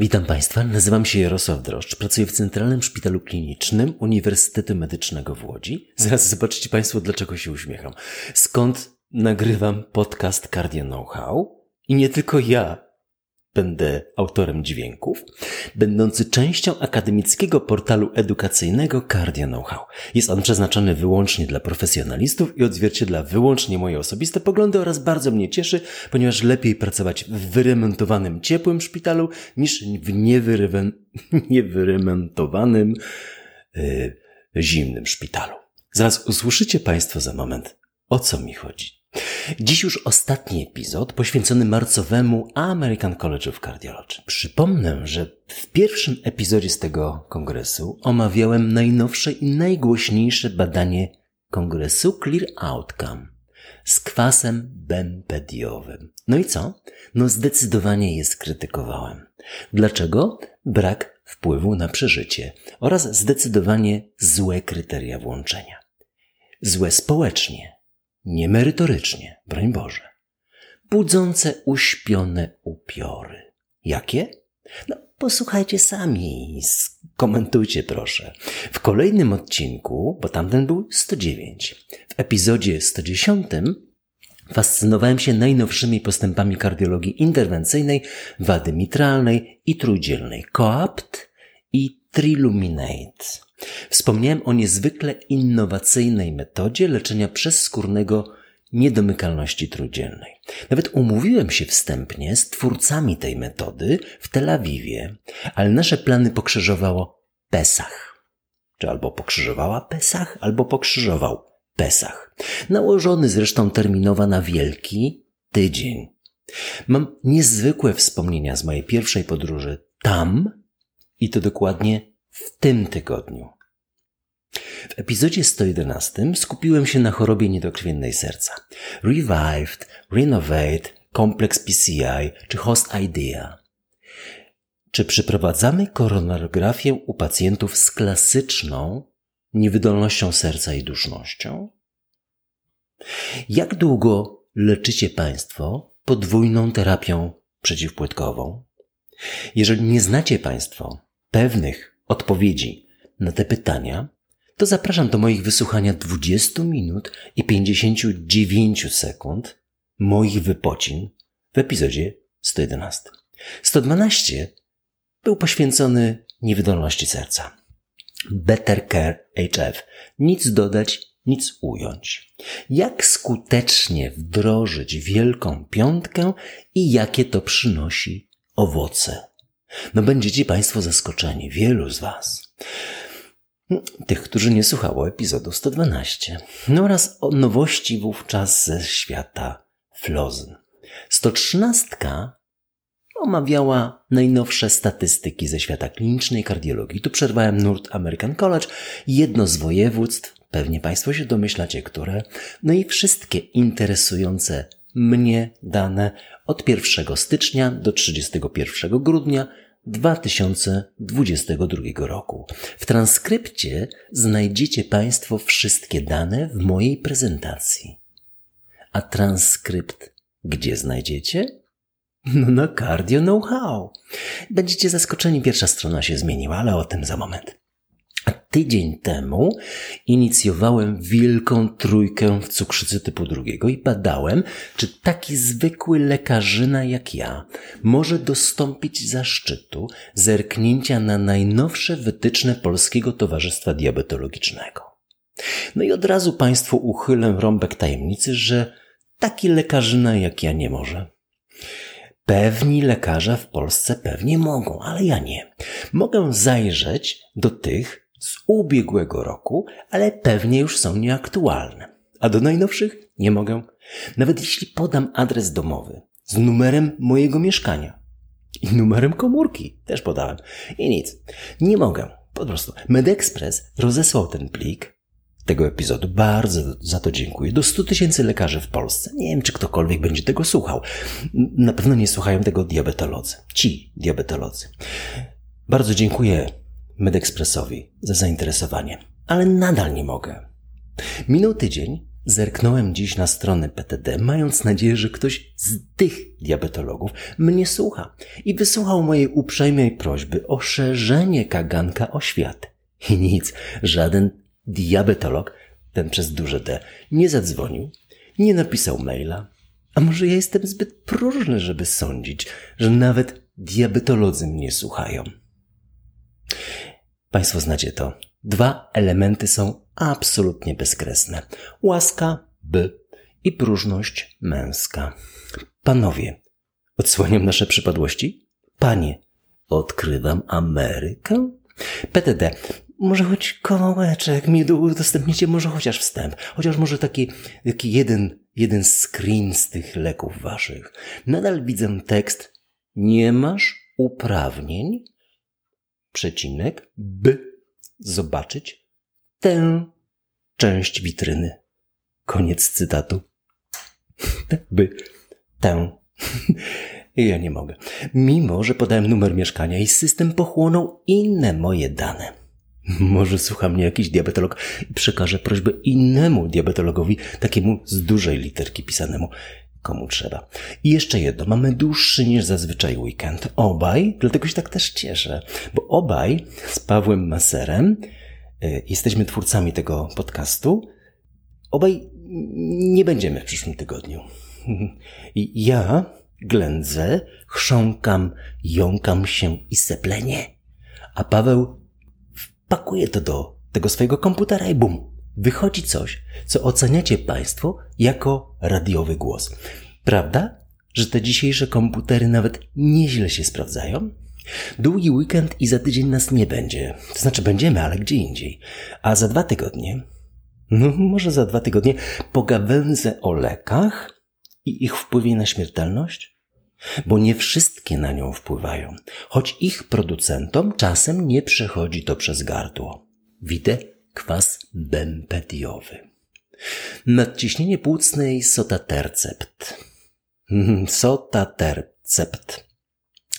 Witam Państwa, nazywam się Jarosław Droszcz, pracuję w Centralnym Szpitalu Klinicznym Uniwersytetu Medycznego w Łodzi. Zaraz zobaczycie Państwo, dlaczego się uśmiecham. Skąd nagrywam podcast Cardio Know-how? I nie tylko ja Będę autorem dźwięków, będący częścią akademickiego portalu edukacyjnego Cardio Know-how. Jest on przeznaczony wyłącznie dla profesjonalistów i odzwierciedla wyłącznie moje osobiste poglądy oraz bardzo mnie cieszy, ponieważ lepiej pracować w wyremontowanym, ciepłym szpitalu niż w niewyremontowanym, yy, zimnym szpitalu. Zaraz usłyszycie Państwo za moment, o co mi chodzi. Dziś już ostatni epizod poświęcony marcowemu American College of Cardiology. Przypomnę, że w pierwszym epizodzie z tego kongresu omawiałem najnowsze i najgłośniejsze badanie kongresu Clear Outcome z kwasem bempediowym. No i co? No zdecydowanie je skrytykowałem. Dlaczego? Brak wpływu na przeżycie oraz zdecydowanie złe kryteria włączenia. Złe społecznie, niemerytorycznie, broń Boże. Budzące uśpione upiory. Jakie? No, posłuchajcie sami, skomentujcie proszę. W kolejnym odcinku, bo tamten był 109, w epizodzie 110 fascynowałem się najnowszymi postępami kardiologii interwencyjnej, wady mitralnej i trójdzielnej, COAPT i Triluminate. Wspomniałem o niezwykle innowacyjnej metodzie leczenia przezskórnego niedomykalności trójdzielnej. Nawet umówiłem się wstępnie z twórcami tej metody w Tel Awiwie, ale nasze plany pokrzyżowało Pesach. Czy albo pokrzyżowała Pesach, albo pokrzyżował Pesach. Nałożony zresztą terminowa na wielki tydzień. Mam niezwykłe wspomnienia z mojej pierwszej podróży tam i to dokładnie w tym tygodniu. W epizodzie 111 skupiłem się na chorobie niedokrwiennej serca. Revived, Renovate, Complex PCI czy Host Idea. Czy przeprowadzamy koronarografię u pacjentów z klasyczną niewydolnością serca i dusznością? Jak długo leczycie Państwo podwójną terapią przeciwpłytkową? Jeżeli nie znacie Państwo pewnych odpowiedzi na te pytania, to zapraszam do moich wysłuchania 20 minut i 59 sekund moich wypocin w epizodzie 111. 112 był poświęcony niewydolności serca. Better Care HF. Nic dodać, nic ująć. Jak skutecznie wdrożyć wielką piątkę i jakie to przynosi owoce. No będziecie Państwo zaskoczeni, wielu z Was. Tych, którzy nie słuchało epizodu 112. No oraz o nowości wówczas ze świata Flozn. 113 omawiała najnowsze statystyki ze świata klinicznej kardiologii. Tu przerwałem nurt American College, jedno z województw, pewnie Państwo się domyślacie, które, no i wszystkie interesujące mnie dane od 1 stycznia do 31 grudnia 2022 roku. W transkrypcie znajdziecie Państwo wszystkie dane w mojej prezentacji. A transkrypt gdzie znajdziecie? No na Cardio Know-how. Będziecie zaskoczeni, pierwsza strona się zmieniła, ale o tym za moment tydzień temu inicjowałem wielką trójkę w cukrzycy typu drugiego i badałem, czy taki zwykły lekarzyna jak ja może dostąpić zaszczytu zerknięcia na najnowsze wytyczne Polskiego Towarzystwa Diabetologicznego. No i od razu Państwu uchylę rąbek tajemnicy, że taki lekarzyna jak ja nie może. Pewni lekarze w Polsce pewnie mogą, ale ja nie. Mogę zajrzeć do tych, z ubiegłego roku, ale pewnie już są nieaktualne. A do najnowszych nie mogę. Nawet jeśli podam adres domowy z numerem mojego mieszkania i numerem komórki, też podałem. I nic. Nie mogę. Po prostu. MedExpress rozesłał ten plik tego epizodu. Bardzo za to dziękuję. Do 100 tysięcy lekarzy w Polsce. Nie wiem, czy ktokolwiek będzie tego słuchał. Na pewno nie słuchają tego diabetolodzy. Ci diabetolodzy. Bardzo dziękuję MedExpressowi za zainteresowanie, ale nadal nie mogę. Minął tydzień, Zerknąłem dziś na stronę PTD, mając nadzieję, że ktoś z tych diabetologów mnie słucha i wysłuchał mojej uprzejmej prośby o szerzenie kaganka o świat. I nic, żaden diabetolog, ten przez duże D, nie zadzwonił, nie napisał maila. A może ja jestem zbyt próżny, żeby sądzić, że nawet diabetolodzy mnie słuchają. Państwo znacie to. Dwa elementy są absolutnie bezkresne. Łaska by i próżność męska. Panowie, odsłaniam nasze przypadłości? Panie, odkrywam Amerykę? PTD, może choć kawałeczek mi udostępnicie, może chociaż wstęp, chociaż może taki, taki jeden, jeden screen z tych leków waszych. Nadal widzę tekst, nie masz uprawnień, przecinek, by zobaczyć tę część witryny. Koniec cytatu. By tę. Ja nie mogę. Mimo, że podałem numer mieszkania i system pochłonął inne moje dane. Może słucha mnie jakiś diabetolog i przekaże prośbę innemu diabetologowi, takiemu z dużej literki pisanemu, komu trzeba. I jeszcze jedno, mamy dłuższy niż zazwyczaj weekend. Obaj, dlatego się tak też cieszę, bo obaj z Pawłem Maserem y, jesteśmy twórcami tego podcastu. Obaj nie będziemy w przyszłym tygodniu. I ja ględzę, chrząkam, jąkam się i seplenie, a Paweł pakuje to do tego swojego komputera i bum, wychodzi coś, co oceniacie Państwo jako radiowy głos. Prawda, że te dzisiejsze komputery nawet nieźle się sprawdzają? Długi weekend i za tydzień nas nie będzie. To znaczy będziemy, ale gdzie indziej. A za dwa tygodnie, no może za dwa tygodnie, pogawędzę o lekach i ich wpływie na śmiertelność? Bo nie wszystkie na nią wpływają, choć ich producentom czasem nie przechodzi to przez gardło. Widzę kwas bempediowy. Nadciśnienie płucne i sotatercept. Sotatercept.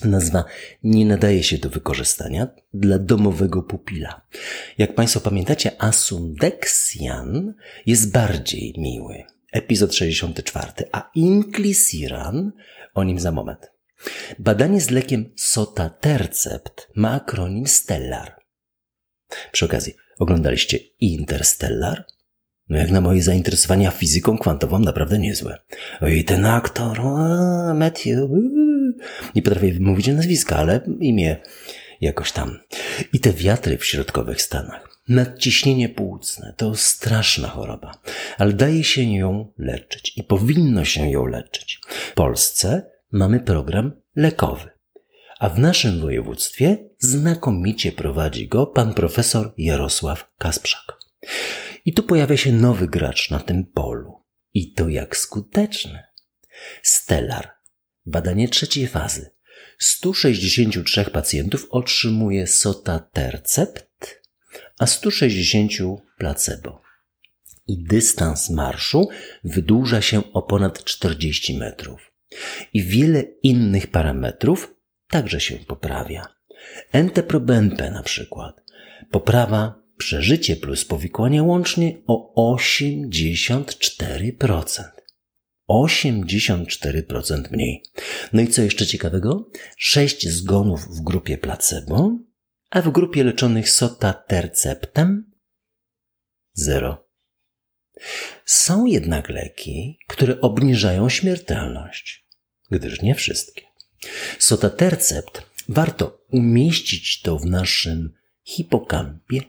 Nazwa nie nadaje się do wykorzystania dla domowego pupila. Jak Państwo pamiętacie, Asundexian jest bardziej miły. Epizod 64, a Inclisiran o nim za moment. Badanie z lekiem Sotatercept ma akronim Stellar. Przy okazji, oglądaliście Interstellar? No jak na moje zainteresowania fizyką kwantową naprawdę niezłe. Oj, ten aktor, Matthew, nie potrafię wymówić nazwiska, ale imię jakoś tam. I te wiatry w środkowych Stanach. Nadciśnienie płucne to straszna choroba, ale daje się ją leczyć i powinno się ją leczyć. W Polsce mamy program lekowy, a w naszym województwie znakomicie prowadzi go pan profesor Jarosław Kasprzak. I tu pojawia się nowy gracz na tym polu. I to jak skuteczny. Stellar. Badanie trzeciej fazy. 163 pacjentów otrzymuje sotatercept, a 160 placebo. I dystans marszu wydłuża się o ponad 40 metrów. I wiele innych parametrów także się poprawia. NT-proBNP na przykład. Poprawa przeżycie plus powikłania łącznie o 84%. 84% mniej. No i co jeszcze ciekawego? 6 zgonów w grupie placebo, a w grupie leczonych sotaterceptem 0. Są jednak leki, które obniżają śmiertelność, gdyż nie wszystkie. Sotatercept warto umieścić to w naszym hipokampie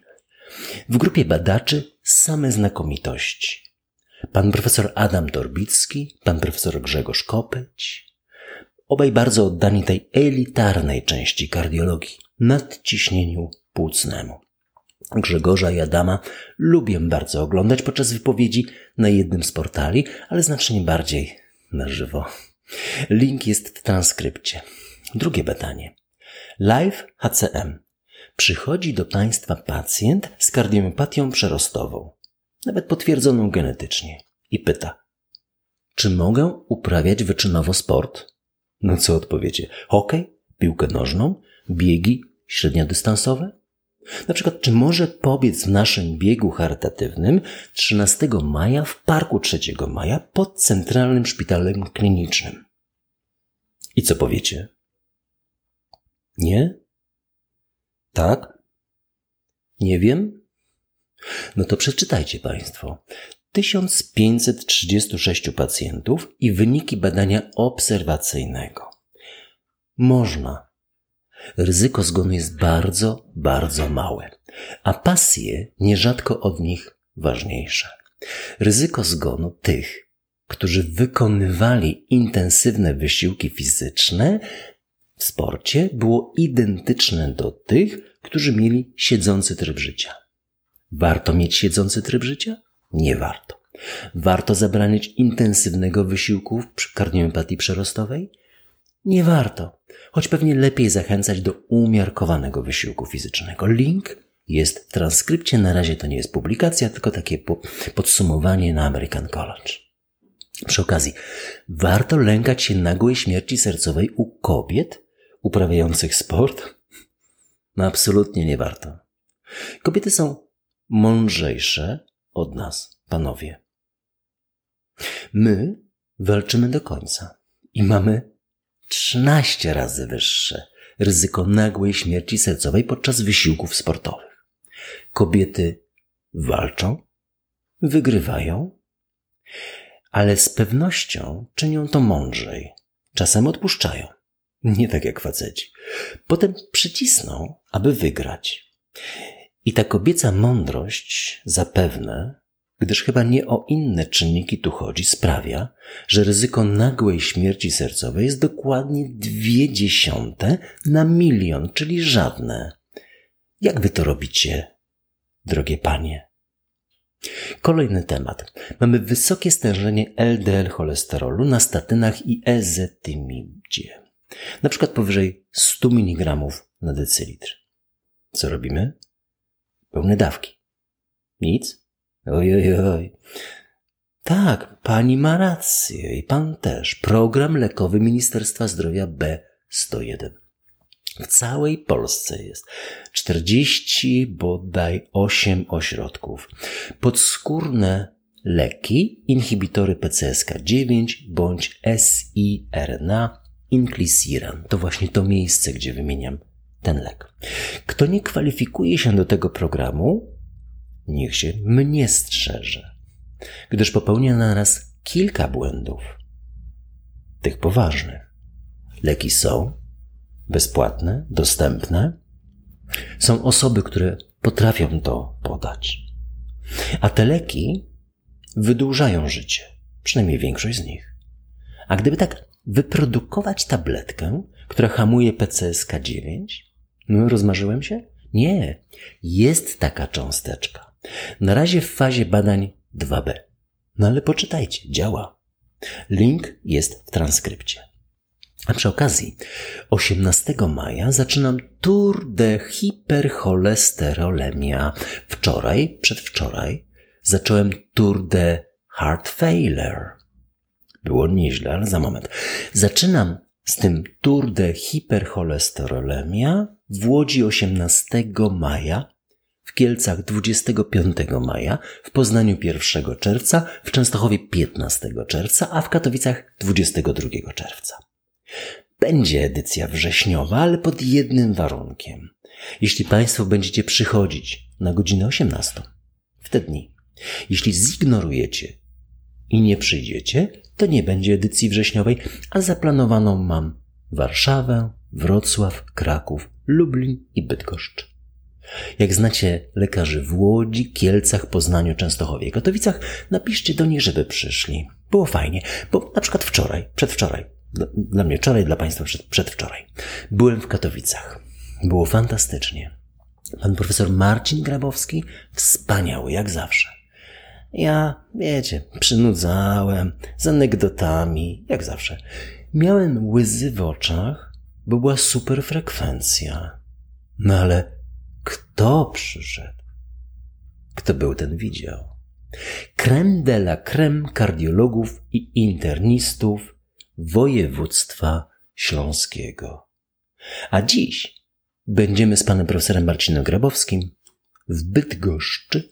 w grupie badaczy same znakomitości. Pan profesor Adam Dorbicki, pan profesor Grzegorz Kopeć, obaj bardzo oddani tej elitarnej części kardiologii, nadciśnieniu płucnemu. Grzegorza i Adama lubię bardzo oglądać podczas wypowiedzi na jednym z portali, ale znacznie bardziej na żywo. Link jest w transkrypcie. Drugie badanie. Live HCM przychodzi do Państwa pacjent z kardiomyopatią przerostową, nawet potwierdzoną genetycznie, i pyta, czy mogę uprawiać wyczynowo sport? No co odpowiecie? Hokej, piłkę nożną, biegi średniodystansowe? Na przykład, czy może pobiec w naszym biegu charytatywnym 13 maja w Parku 3 Maja pod Centralnym Szpitalem Klinicznym? I co powiecie? Nie? Tak? Nie wiem? No to przeczytajcie Państwo. 1536 pacjentów i wyniki badania obserwacyjnego. Można. Ryzyko zgonu jest bardzo, bardzo małe, a pasje nierzadko od nich ważniejsze. Ryzyko zgonu tych, którzy wykonywali intensywne wysiłki fizyczne w sporcie, było identyczne do tych, którzy mieli siedzący tryb życia. Warto mieć siedzący tryb życia? Nie warto. Warto zabraniać intensywnego wysiłku przy kardiopatii przerostowej? Nie warto, choć pewnie lepiej zachęcać do umiarkowanego wysiłku fizycznego. Link jest w transkrypcie, na razie to nie jest publikacja, tylko takie podsumowanie na American College. Przy okazji, warto lękać się nagłej śmierci sercowej u kobiet uprawiających sport? No absolutnie nie warto. Kobiety są mądrzejsze od nas, panowie. My walczymy do końca i mamy 13 razy wyższe ryzyko nagłej śmierci sercowej podczas wysiłków sportowych. Kobiety walczą, wygrywają, ale z pewnością czynią to mądrzej. Czasem odpuszczają. Nie tak jak faceci. Potem przycisną, aby wygrać. I ta kobieca mądrość zapewne, gdyż chyba nie o inne czynniki tu chodzi, sprawia, że ryzyko nagłej śmierci sercowej jest dokładnie dwie dziesiąte na milion, czyli żadne. Jak wy to robicie, drogie panie? Kolejny temat. Mamy wysokie stężenie LDL cholesterolu na statynach i ezetimidzie. Na przykład powyżej 100 mg na decylitr. Co robimy? Pełne dawki. Nic? Oj, oj, oj. Tak, pani ma rację i pan też. Program lekowy Ministerstwa Zdrowia B101. W całej Polsce jest 40 bodaj 8 ośrodków. Podskórne leki, inhibitory PCSK9 bądź siRNA, inclisiran. To właśnie to miejsce, gdzie wymieniam ten lek. Kto nie kwalifikuje się do tego programu, niech się mnie strzeże, gdyż popełnia na raz kilka błędów, tych poważnych. Leki są bezpłatne, dostępne. Są osoby, które potrafią to podać. A te leki wydłużają życie, przynajmniej większość z nich. A gdyby tak wyprodukować tabletkę, która hamuje PCSK9, no, rozmarzyłem się? Nie, jest taka cząsteczka. Na razie w fazie badań 2B. No ale poczytajcie, działa. Link jest w transkrypcie. A przy okazji, 18 maja zaczynam Tour de Hipercholesterolemia. Wczoraj, przedwczoraj, zacząłem Tour de Heart Failure. Było nieźle, ale za moment. Zaczynam z tym Tour de Hipercholesterolemia w Łodzi 18 maja, w Kielcach 25 maja, w Poznaniu 1 czerwca, w Częstochowie 15 czerwca, a w Katowicach 22 czerwca. Będzie edycja wrześniowa, ale pod jednym warunkiem. Jeśli Państwo będziecie przychodzić na godzinę 18 w te dni, jeśli zignorujecie i nie przyjdziecie, to nie będzie edycji wrześniowej, a zaplanowaną mam Warszawę, Wrocław, Kraków, Lublin i Bydgoszcz. Jak znacie lekarzy w Łodzi, Kielcach, Poznaniu, Częstochowie, Katowicach, napiszcie do nich, żeby przyszli. Było fajnie, bo na przykład wczoraj, przedwczoraj, dla mnie wczoraj, dla Państwa przed, przedwczoraj, byłem w Katowicach. Było fantastycznie. Pan profesor Marcin Grabowski, wspaniały, jak zawsze. Ja, wiecie, przynudzałem, z anegdotami, jak zawsze. Miałem łzy w oczach, bo była super frekwencja. No ale kto przyszedł? Kto był, ten widział. Krem de la creme kardiologów i internistów województwa śląskiego. A dziś będziemy z panem profesorem Marcinem Grabowskim w Bydgoszczy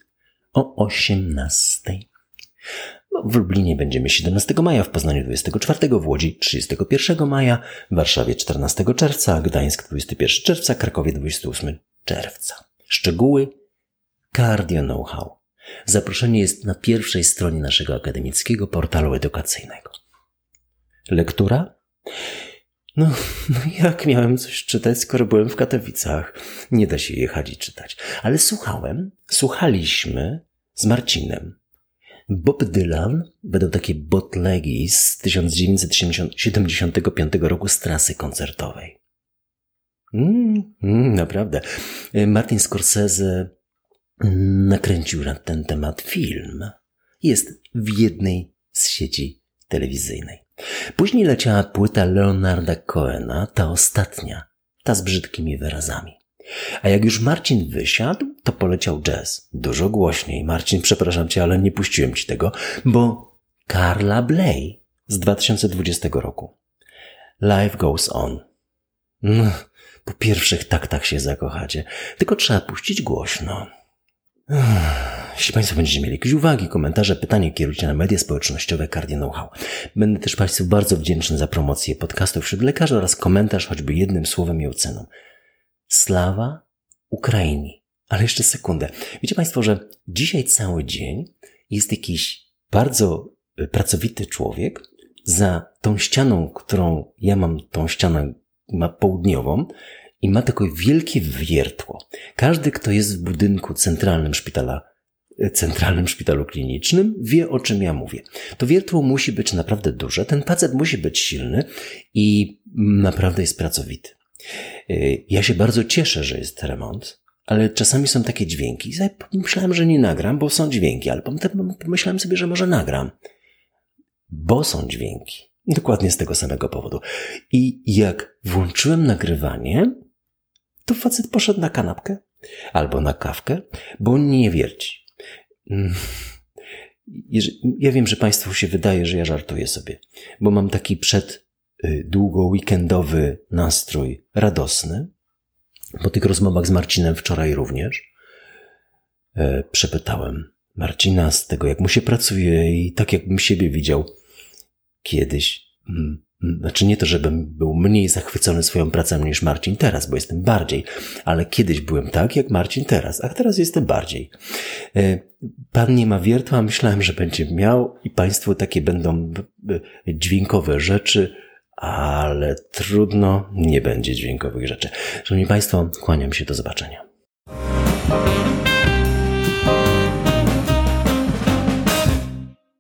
o 18. No, w Lublinie będziemy 17 maja, w Poznaniu 24, w Łodzi 31 maja, w Warszawie 14 czerwca, Gdańsk 21 czerwca, Krakowie 28 czerwca. Szczegóły Cardio Know-how. Zaproszenie jest na pierwszej stronie naszego akademickiego portalu edukacyjnego. Lektura? No, no jak miałem coś czytać, skoro byłem w Katowicach? Nie da się jechać i czytać. Ale słuchałem, słuchaliśmy z Marcinem. Bob Dylan wydał takie botlegi z 1975 roku z trasy koncertowej. Mm, mm, naprawdę. Martin Scorsese nakręcił na ten temat film. Jest w jednej z sieci telewizyjnej. Później leciała płyta Leonarda Coena, ta ostatnia, ta z brzydkimi wyrazami. A jak już Marcin wysiadł, to poleciał jazz. Dużo głośniej. Marcin, przepraszam cię, ale nie puściłem ci tego, bo Carla Bley z 2020 roku. Life goes on. Po pierwszych taktach się zakochacie, tylko trzeba puścić głośno. Jeśli Państwo będziecie mieli jakieś uwagi, komentarze, pytania, kierujcie na media społecznościowe Cardio Know-how. Będę też Państwu bardzo wdzięczny za promocję podcastów wśród lekarzy oraz komentarz choćby jednym słowem i oceną. Slawa Ukrainii. Ale jeszcze sekundę. Wiecie Państwo, że dzisiaj cały dzień jest jakiś bardzo e, pracowity człowiek za tą ścianą, którą ja mam, tą ścianę ma południową, i ma takie wielkie wiertło. Każdy, kto jest w budynku centralnym szpitala, e, centralnym szpitalu klinicznym, wie o czym ja mówię. To wiertło musi być naprawdę duże, ten pacjent musi być silny i naprawdę jest pracowity. E, ja się bardzo cieszę, że jest remont, ale czasami są takie dźwięki. Myślałem, że nie nagram, bo są dźwięki, ale potem pomyślałem sobie, że może nagram, bo są dźwięki. Dokładnie z tego samego powodu. I jak włączyłem nagrywanie, to facet poszedł na kanapkę albo na kawkę, bo nie wierci. Mm. Ja wiem, że Państwu się wydaje, że ja żartuję sobie, bo mam taki przed y, długo weekendowy nastrój radosny. Po tych rozmowach z Marcinem wczoraj również e, przepytałem Marcina z tego, jak mu się pracuje i tak jakbym siebie widział kiedyś. Mm. Znaczy nie to, żebym był mniej zachwycony swoją pracą niż Marcin teraz, bo jestem bardziej, ale kiedyś byłem tak jak Marcin teraz, a teraz jestem bardziej. E, pan nie ma wiertła, myślałem, że będzie miał i Państwu takie będą e, dźwiękowe rzeczy, ale trudno, nie będzie dźwiękowych rzeczy. Szanowni Państwo, kłaniam się, do zobaczenia.